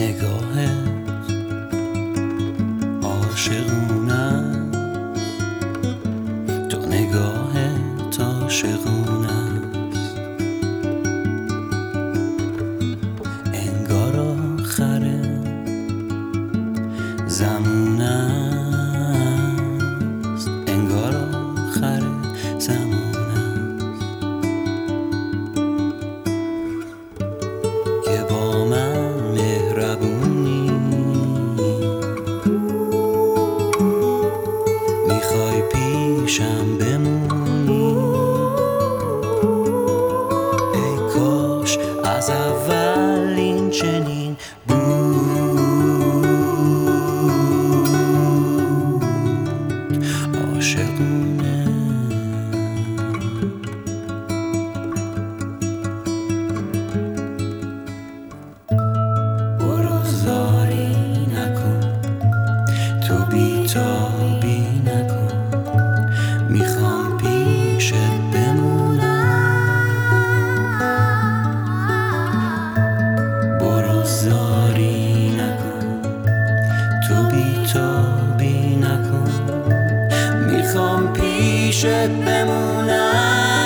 نگاهت. عاشقونه تو نگاهت عاشقونه انگار آخر زمونه אדוני. מיכוי פי שם במוני. אי קוש עזבה לינצ'נין برو زاری نکن. تو بیتابی نکن. می‌خوام پیشت بمونم.